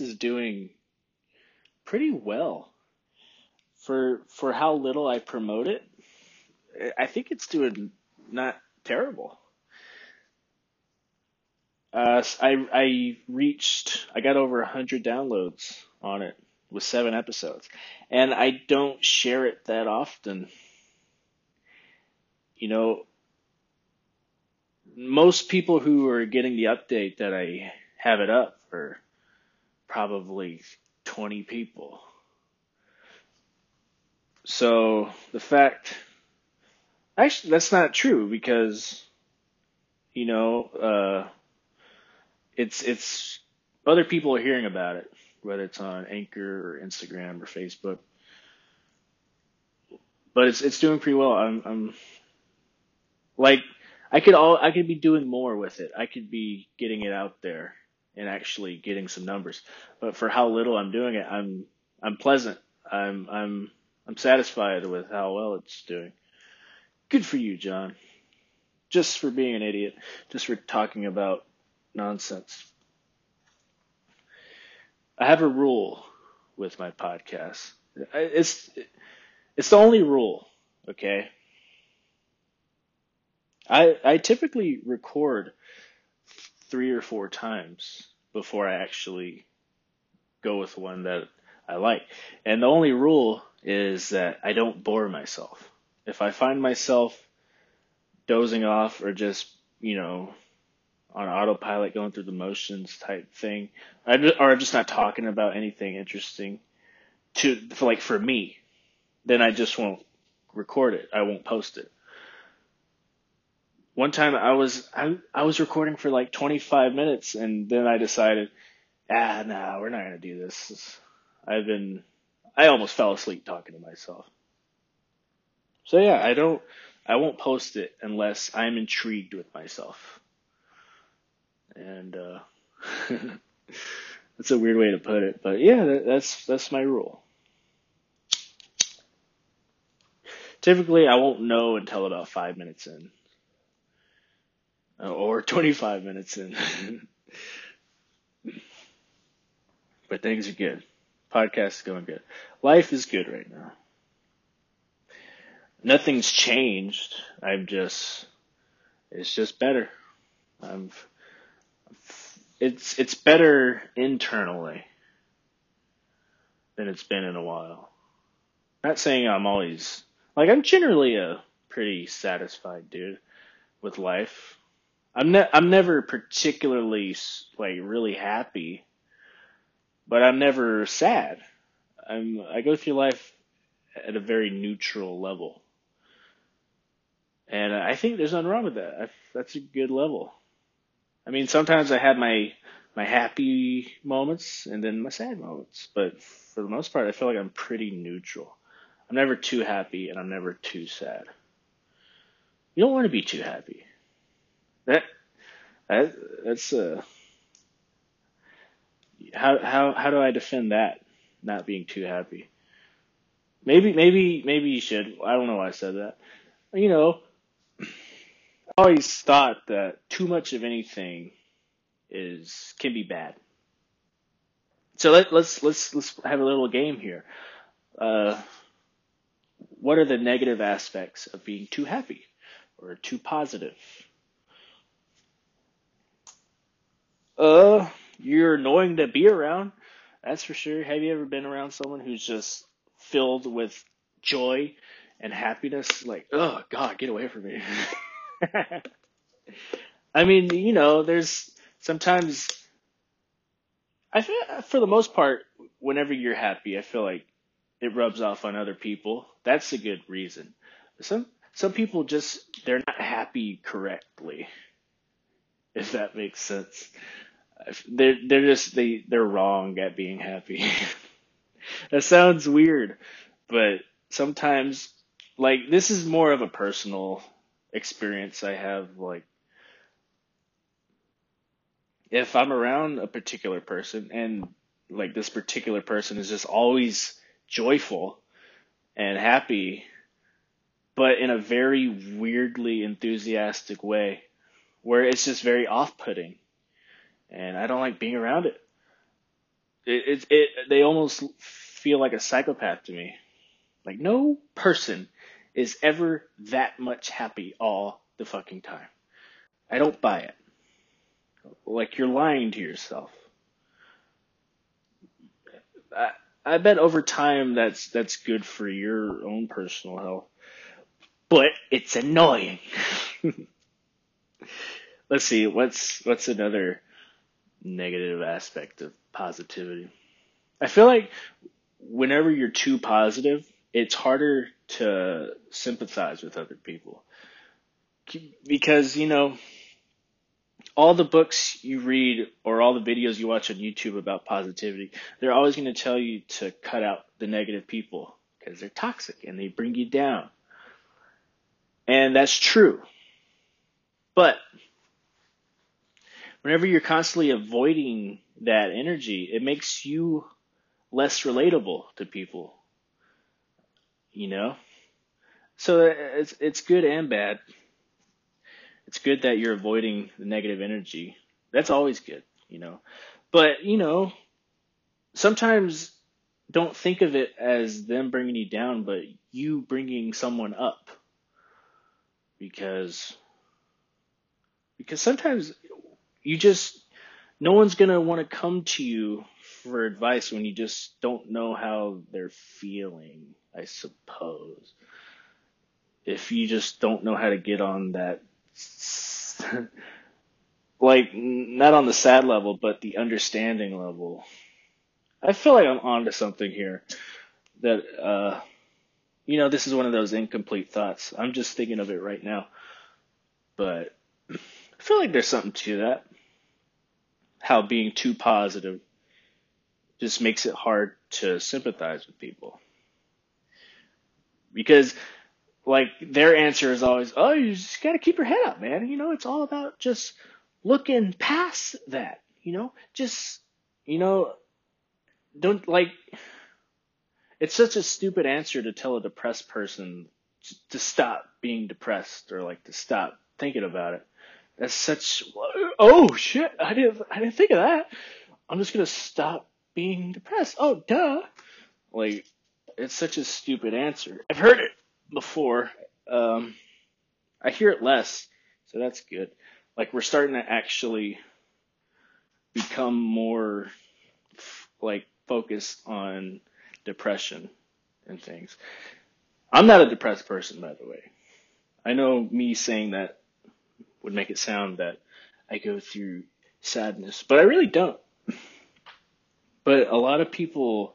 is doing pretty well for for how little I promote it. I think it's doing not terrible. Uh, I I reached I got over hundred downloads on it with seven episodes, and I don't share it that often. You know, most people who are getting the update that I have it up are probably 20 people. So the fact, actually, that's not true because, you know, uh, it's it's other people are hearing about it, whether it's on Anchor or Instagram or Facebook. But it's it's doing pretty well. I'm I'm like I could all I could be doing more with it. I could be getting it out there and actually getting some numbers. But for how little I'm doing it, I'm I'm pleasant. I'm I'm I'm satisfied with how well it's doing. Good for you, John. Just for being an idiot. Just for talking about nonsense. I have a rule with my podcast. It's it's the only rule, okay? I I typically record three or four times before I actually go with one that I like. And the only rule is that I don't bore myself. If I find myself dozing off or just, you know, on autopilot going through the motions type thing, or I'm just not talking about anything interesting to, like for me, then I just won't record it. I won't post it one time I was I, I was recording for like 25 minutes and then I decided, ah, no, we're not gonna do this. I've been I almost fell asleep talking to myself. So yeah, I don't I won't post it unless I'm intrigued with myself. And uh, that's a weird way to put it, but yeah, that, that's that's my rule. Typically, I won't know until about five minutes in. Uh, or 25 minutes in. but things are good. Podcast is going good. Life is good right now. Nothing's changed. I'm just, it's just better. I'm, it's, it's better internally than it's been in a while. Not saying I'm always, like, I'm generally a pretty satisfied dude with life. I'm ne- I'm never particularly like really happy, but I'm never sad. I'm I go through life at a very neutral level, and I think there's nothing wrong with that. I, that's a good level. I mean, sometimes I have my my happy moments and then my sad moments, but for the most part, I feel like I'm pretty neutral. I'm never too happy and I'm never too sad. You don't want to be too happy. That, that that's uh how how how do I defend that not being too happy? Maybe maybe maybe you should. I don't know why I said that. You know, I always thought that too much of anything is can be bad. So let, let's let's let's have a little game here. Uh, what are the negative aspects of being too happy or too positive? Uh, you're annoying to be around. That's for sure. Have you ever been around someone who's just filled with joy and happiness? Like, oh God, get away from me. I mean, you know, there's sometimes I feel for the most part, whenever you're happy, I feel like it rubs off on other people. That's a good reason. Some some people just they're not happy correctly. If that makes sense they're they're just they they're wrong at being happy. that sounds weird, but sometimes like this is more of a personal experience I have like if I'm around a particular person and like this particular person is just always joyful and happy but in a very weirdly enthusiastic way where it's just very off-putting and I don't like being around it. it, it, it they almost feel like a psychopath to me. Like no person is ever that much happy all the fucking time. I don't buy it. Like you're lying to yourself. I, I bet over time that's that's good for your own personal health. But it's annoying. Let's see, what's what's another negative aspect of positivity? I feel like whenever you're too positive, it's harder to sympathize with other people. Because, you know, all the books you read or all the videos you watch on YouTube about positivity, they're always going to tell you to cut out the negative people because they're toxic and they bring you down. And that's true. But whenever you're constantly avoiding that energy, it makes you less relatable to people. You know? So it's it's good and bad. It's good that you're avoiding the negative energy. That's always good, you know. But, you know, sometimes don't think of it as them bringing you down, but you bringing someone up. Because because sometimes you just no one's to want to come to you for advice when you just don't know how they're feeling, I suppose. If you just don't know how to get on that like not on the sad level, but the understanding level. I feel like I'm onto something here. That uh, you know, this is one of those incomplete thoughts. I'm just thinking of it right now, but I feel like there's something to that. How being too positive just makes it hard to sympathize with people. Because like their answer is always, "Oh, you just got to keep your head up, man. You know, it's all about just looking past that. You know, just you know, don't like." It's such a stupid answer to tell a depressed person to stop being depressed or like to stop thinking about it. That's such oh shit! I didn't I didn't think of that. I'm just gonna stop being depressed. Oh duh! Like it's such a stupid answer. I've heard it before. Um, I hear it less, so that's good. Like we're starting to actually become more like focused on depression and things. I'm not a depressed person, by the way. I know me saying that would make it sound that I go through sadness, but I really don't. But a lot of people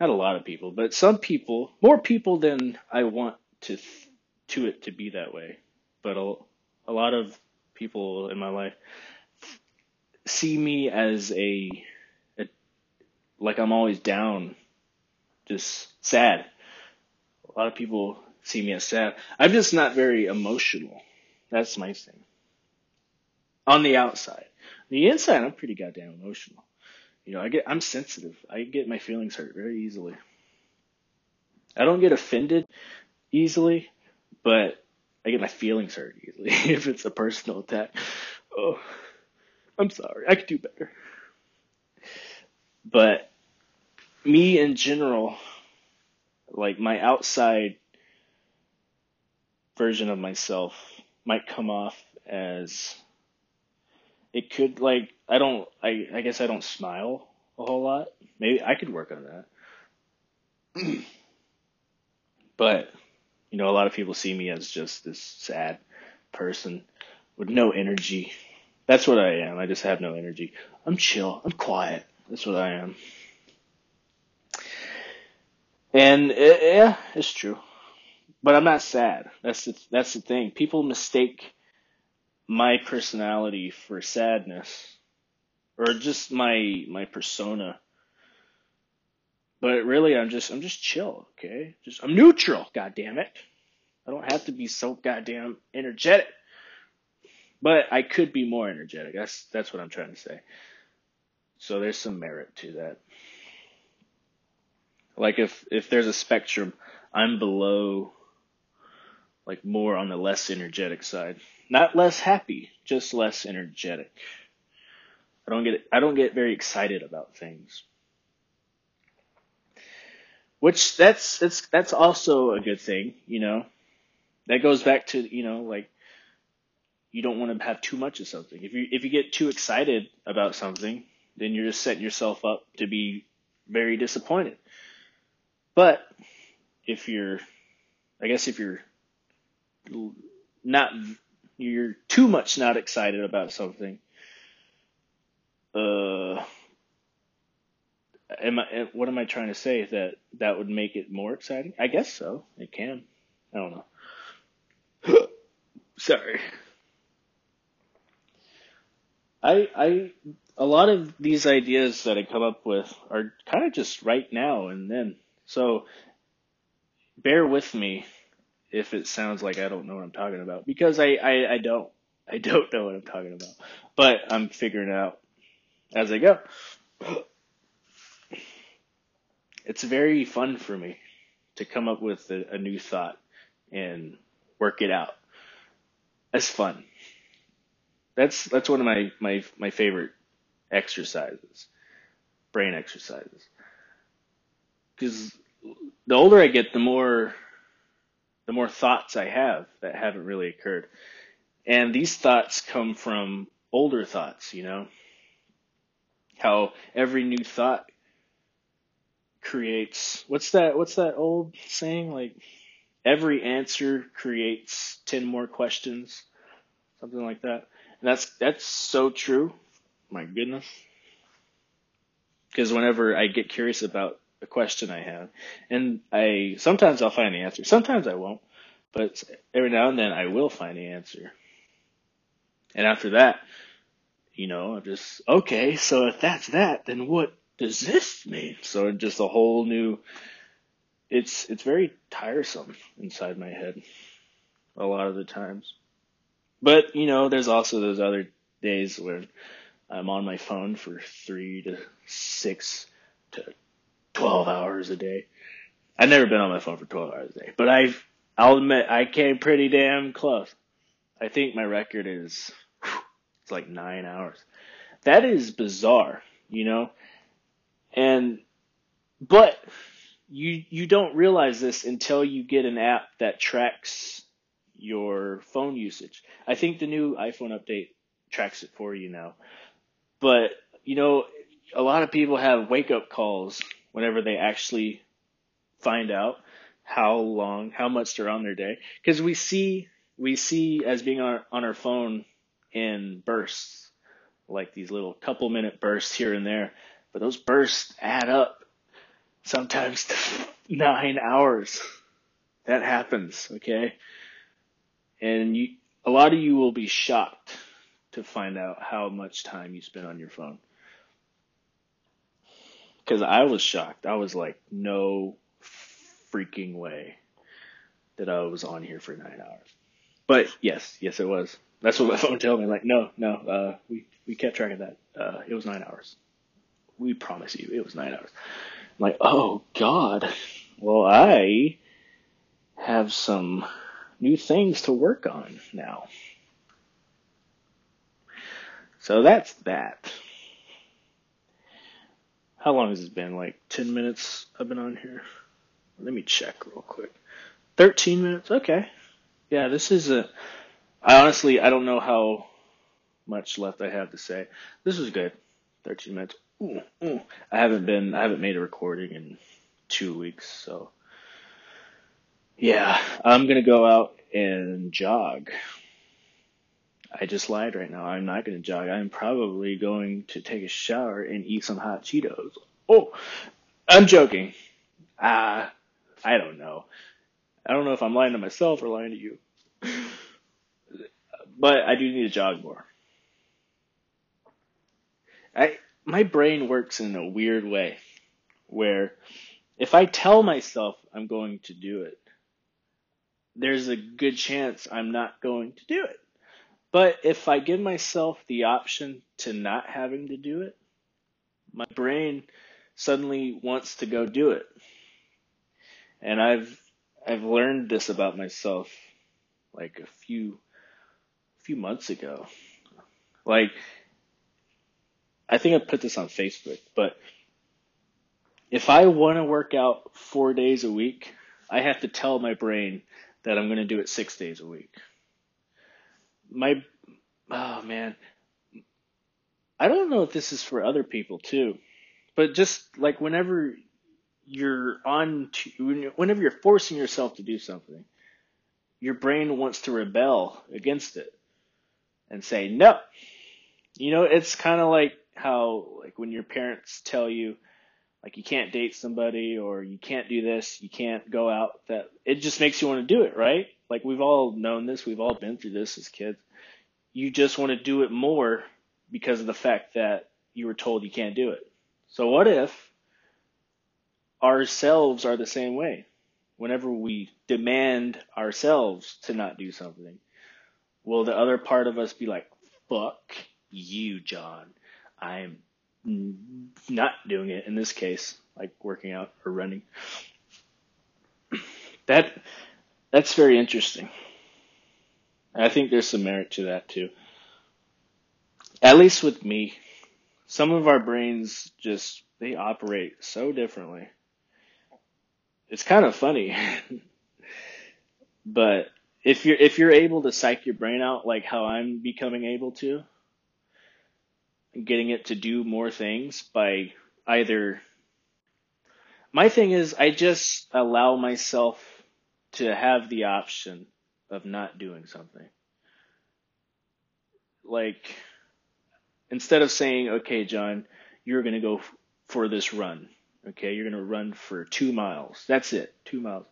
not a lot of people, but some people, more people than I want to to it to be that way. But a, a lot of people in my life see me as a, a like I'm always down, just sad. A lot of people see me as sad. I'm just not very emotional. That's my thing. On the outside. The inside, I'm pretty goddamn emotional. You know, I get I'm sensitive. I get my feelings hurt very easily. I don't get offended easily, but I get my feelings hurt easily if it's a personal attack. Oh, I'm sorry. I could do better. But me in general, like my outside version of myself might come off as it could like I don't I I guess I don't smile a whole lot. Maybe I could work on that. but you know, a lot of people see me as just this sad person with no energy. That's what I am. I just have no energy. I'm chill. I'm quiet. That's what I am. And it, yeah, it's true. But I'm not sad. That's the that's the thing. People mistake my personality for sadness or just my my persona. But really I'm just I'm just chill, okay? Just I'm neutral, god damn it. I don't have to be so goddamn energetic. But I could be more energetic. That's that's what I'm trying to say. So there's some merit to that. Like if if there's a spectrum, I'm below like more on the less energetic side. Not less happy, just less energetic. I don't get I don't get very excited about things. which that's that's that's also a good thing, you know. That goes back to you know like you don't want to have too much of something. If you if you get too excited about something, then you're just setting yourself up to be very disappointed. But if you're, I guess if you're not, you're too much not excited about something, uh, am I, what am I trying to say? That that would make it more exciting? I guess so. It can. I don't know. Sorry. I I a lot of these ideas that I come up with are kind of just right now and then. So bear with me if it sounds like I don't know what I'm talking about because I, I, I don't. I don't know what I'm talking about, but I'm figuring it out as I go. It's very fun for me to come up with a, a new thought and work it out. It's fun. That's that's one of my my my favorite exercises, brain exercises. Because the older I get, the more the more thoughts I have that haven't really occurred. And these thoughts come from older thoughts, you know. How every new thought creates what's that what's that old saying like every answer creates 10 more questions something like that and that's that's so true my goodness because whenever i get curious about a question I have. And I sometimes I'll find the answer. Sometimes I won't. But every now and then I will find the answer. And after that, you know, I'm just okay, so if that's that, then what does this mean? So just a whole new it's it's very tiresome inside my head a lot of the times. But, you know, there's also those other days where I'm on my phone for three to six to 12 hours a day. I've never been on my phone for 12 hours a day, but I've, I'll admit I came pretty damn close. I think my record is, it's like nine hours. That is bizarre, you know? And, but you, you don't realize this until you get an app that tracks your phone usage. I think the new iPhone update tracks it for you now. But, you know, a lot of people have wake up calls whenever they actually find out how long, how much they're on their day. Because we see, we see as being on, on our phone in bursts, like these little couple minute bursts here and there. But those bursts add up sometimes to nine hours. That happens, okay? And you, a lot of you will be shocked to find out how much time you spend on your phone because I was shocked. I was like, no freaking way that I was on here for nine hours. But yes, yes, it was. That's what my phone told me. Like, no, no, uh, we we kept track of that. Uh, it was nine hours. We promise you, it was nine hours. I'm like, oh God. Well, I have some new things to work on now. So that's that. How long has it been? Like 10 minutes I've been on here? Let me check real quick. 13 minutes? Okay. Yeah, this is a. I honestly, I don't know how much left I have to say. This was good. 13 minutes. Ooh, ooh. I haven't been, I haven't made a recording in two weeks, so. Yeah, I'm gonna go out and jog. I just lied right now. I'm not going to jog. I'm probably going to take a shower and eat some hot Cheetos. Oh, I'm joking. Ah, uh, I don't know. I don't know if I'm lying to myself or lying to you. but I do need to jog more. I my brain works in a weird way where if I tell myself I'm going to do it, there's a good chance I'm not going to do it. But if I give myself the option to not having to do it, my brain suddenly wants to go do it. And I've I've learned this about myself like a few few months ago. Like I think I put this on Facebook, but if I want to work out four days a week, I have to tell my brain that I'm going to do it six days a week. My, oh man, I don't know if this is for other people too, but just like whenever you're on, to, whenever you're forcing yourself to do something, your brain wants to rebel against it and say no. You know, it's kind of like how like when your parents tell you like you can't date somebody or you can't do this, you can't go out that it just makes you want to do it, right? Like we've all known this, we've all been through this as kids. You just want to do it more because of the fact that you were told you can't do it. So what if ourselves are the same way? Whenever we demand ourselves to not do something, will the other part of us be like, fuck you, John. I'm not doing it in this case, like working out or running. That that's very interesting. I think there's some merit to that too. At least with me, some of our brains just they operate so differently. It's kind of funny. but if you're if you're able to psych your brain out like how I'm becoming able to, getting it to do more things by either my thing is I just allow myself to have the option of not doing something. Like instead of saying, "Okay, John, you're going to go f- for this run. Okay, you're going to run for 2 miles. That's it. 2 miles."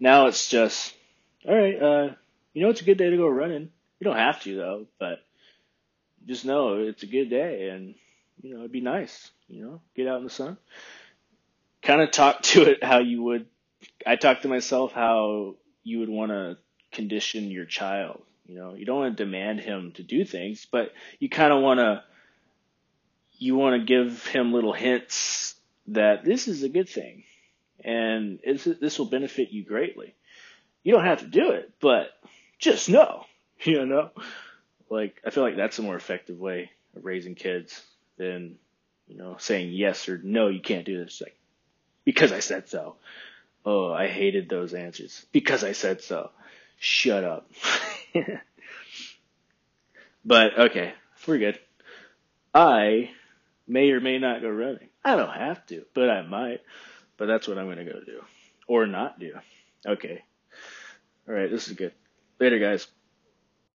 Now it's just, "All right, uh you know it's a good day to go running. You don't have to though, but just know it's a good day and you know it'd be nice you know get out in the sun. Kind of talk to it how you would i talk to myself how you would want to condition your child you know. You don't want to demand him to do things but you kind of want to you want to give him little hints that this is a good thing and this will benefit you greatly. You don't have to do it but just know you know like I feel like that's a more effective way of raising kids than you know saying yes or no you can't do this like because I said so. Oh, I hated those answers because I said so. Shut up. but okay, we're good. I may or may not go running. I don't have to, but I might. But that's what I'm going to go do or not do. Okay. All right, this is good. Later, guys.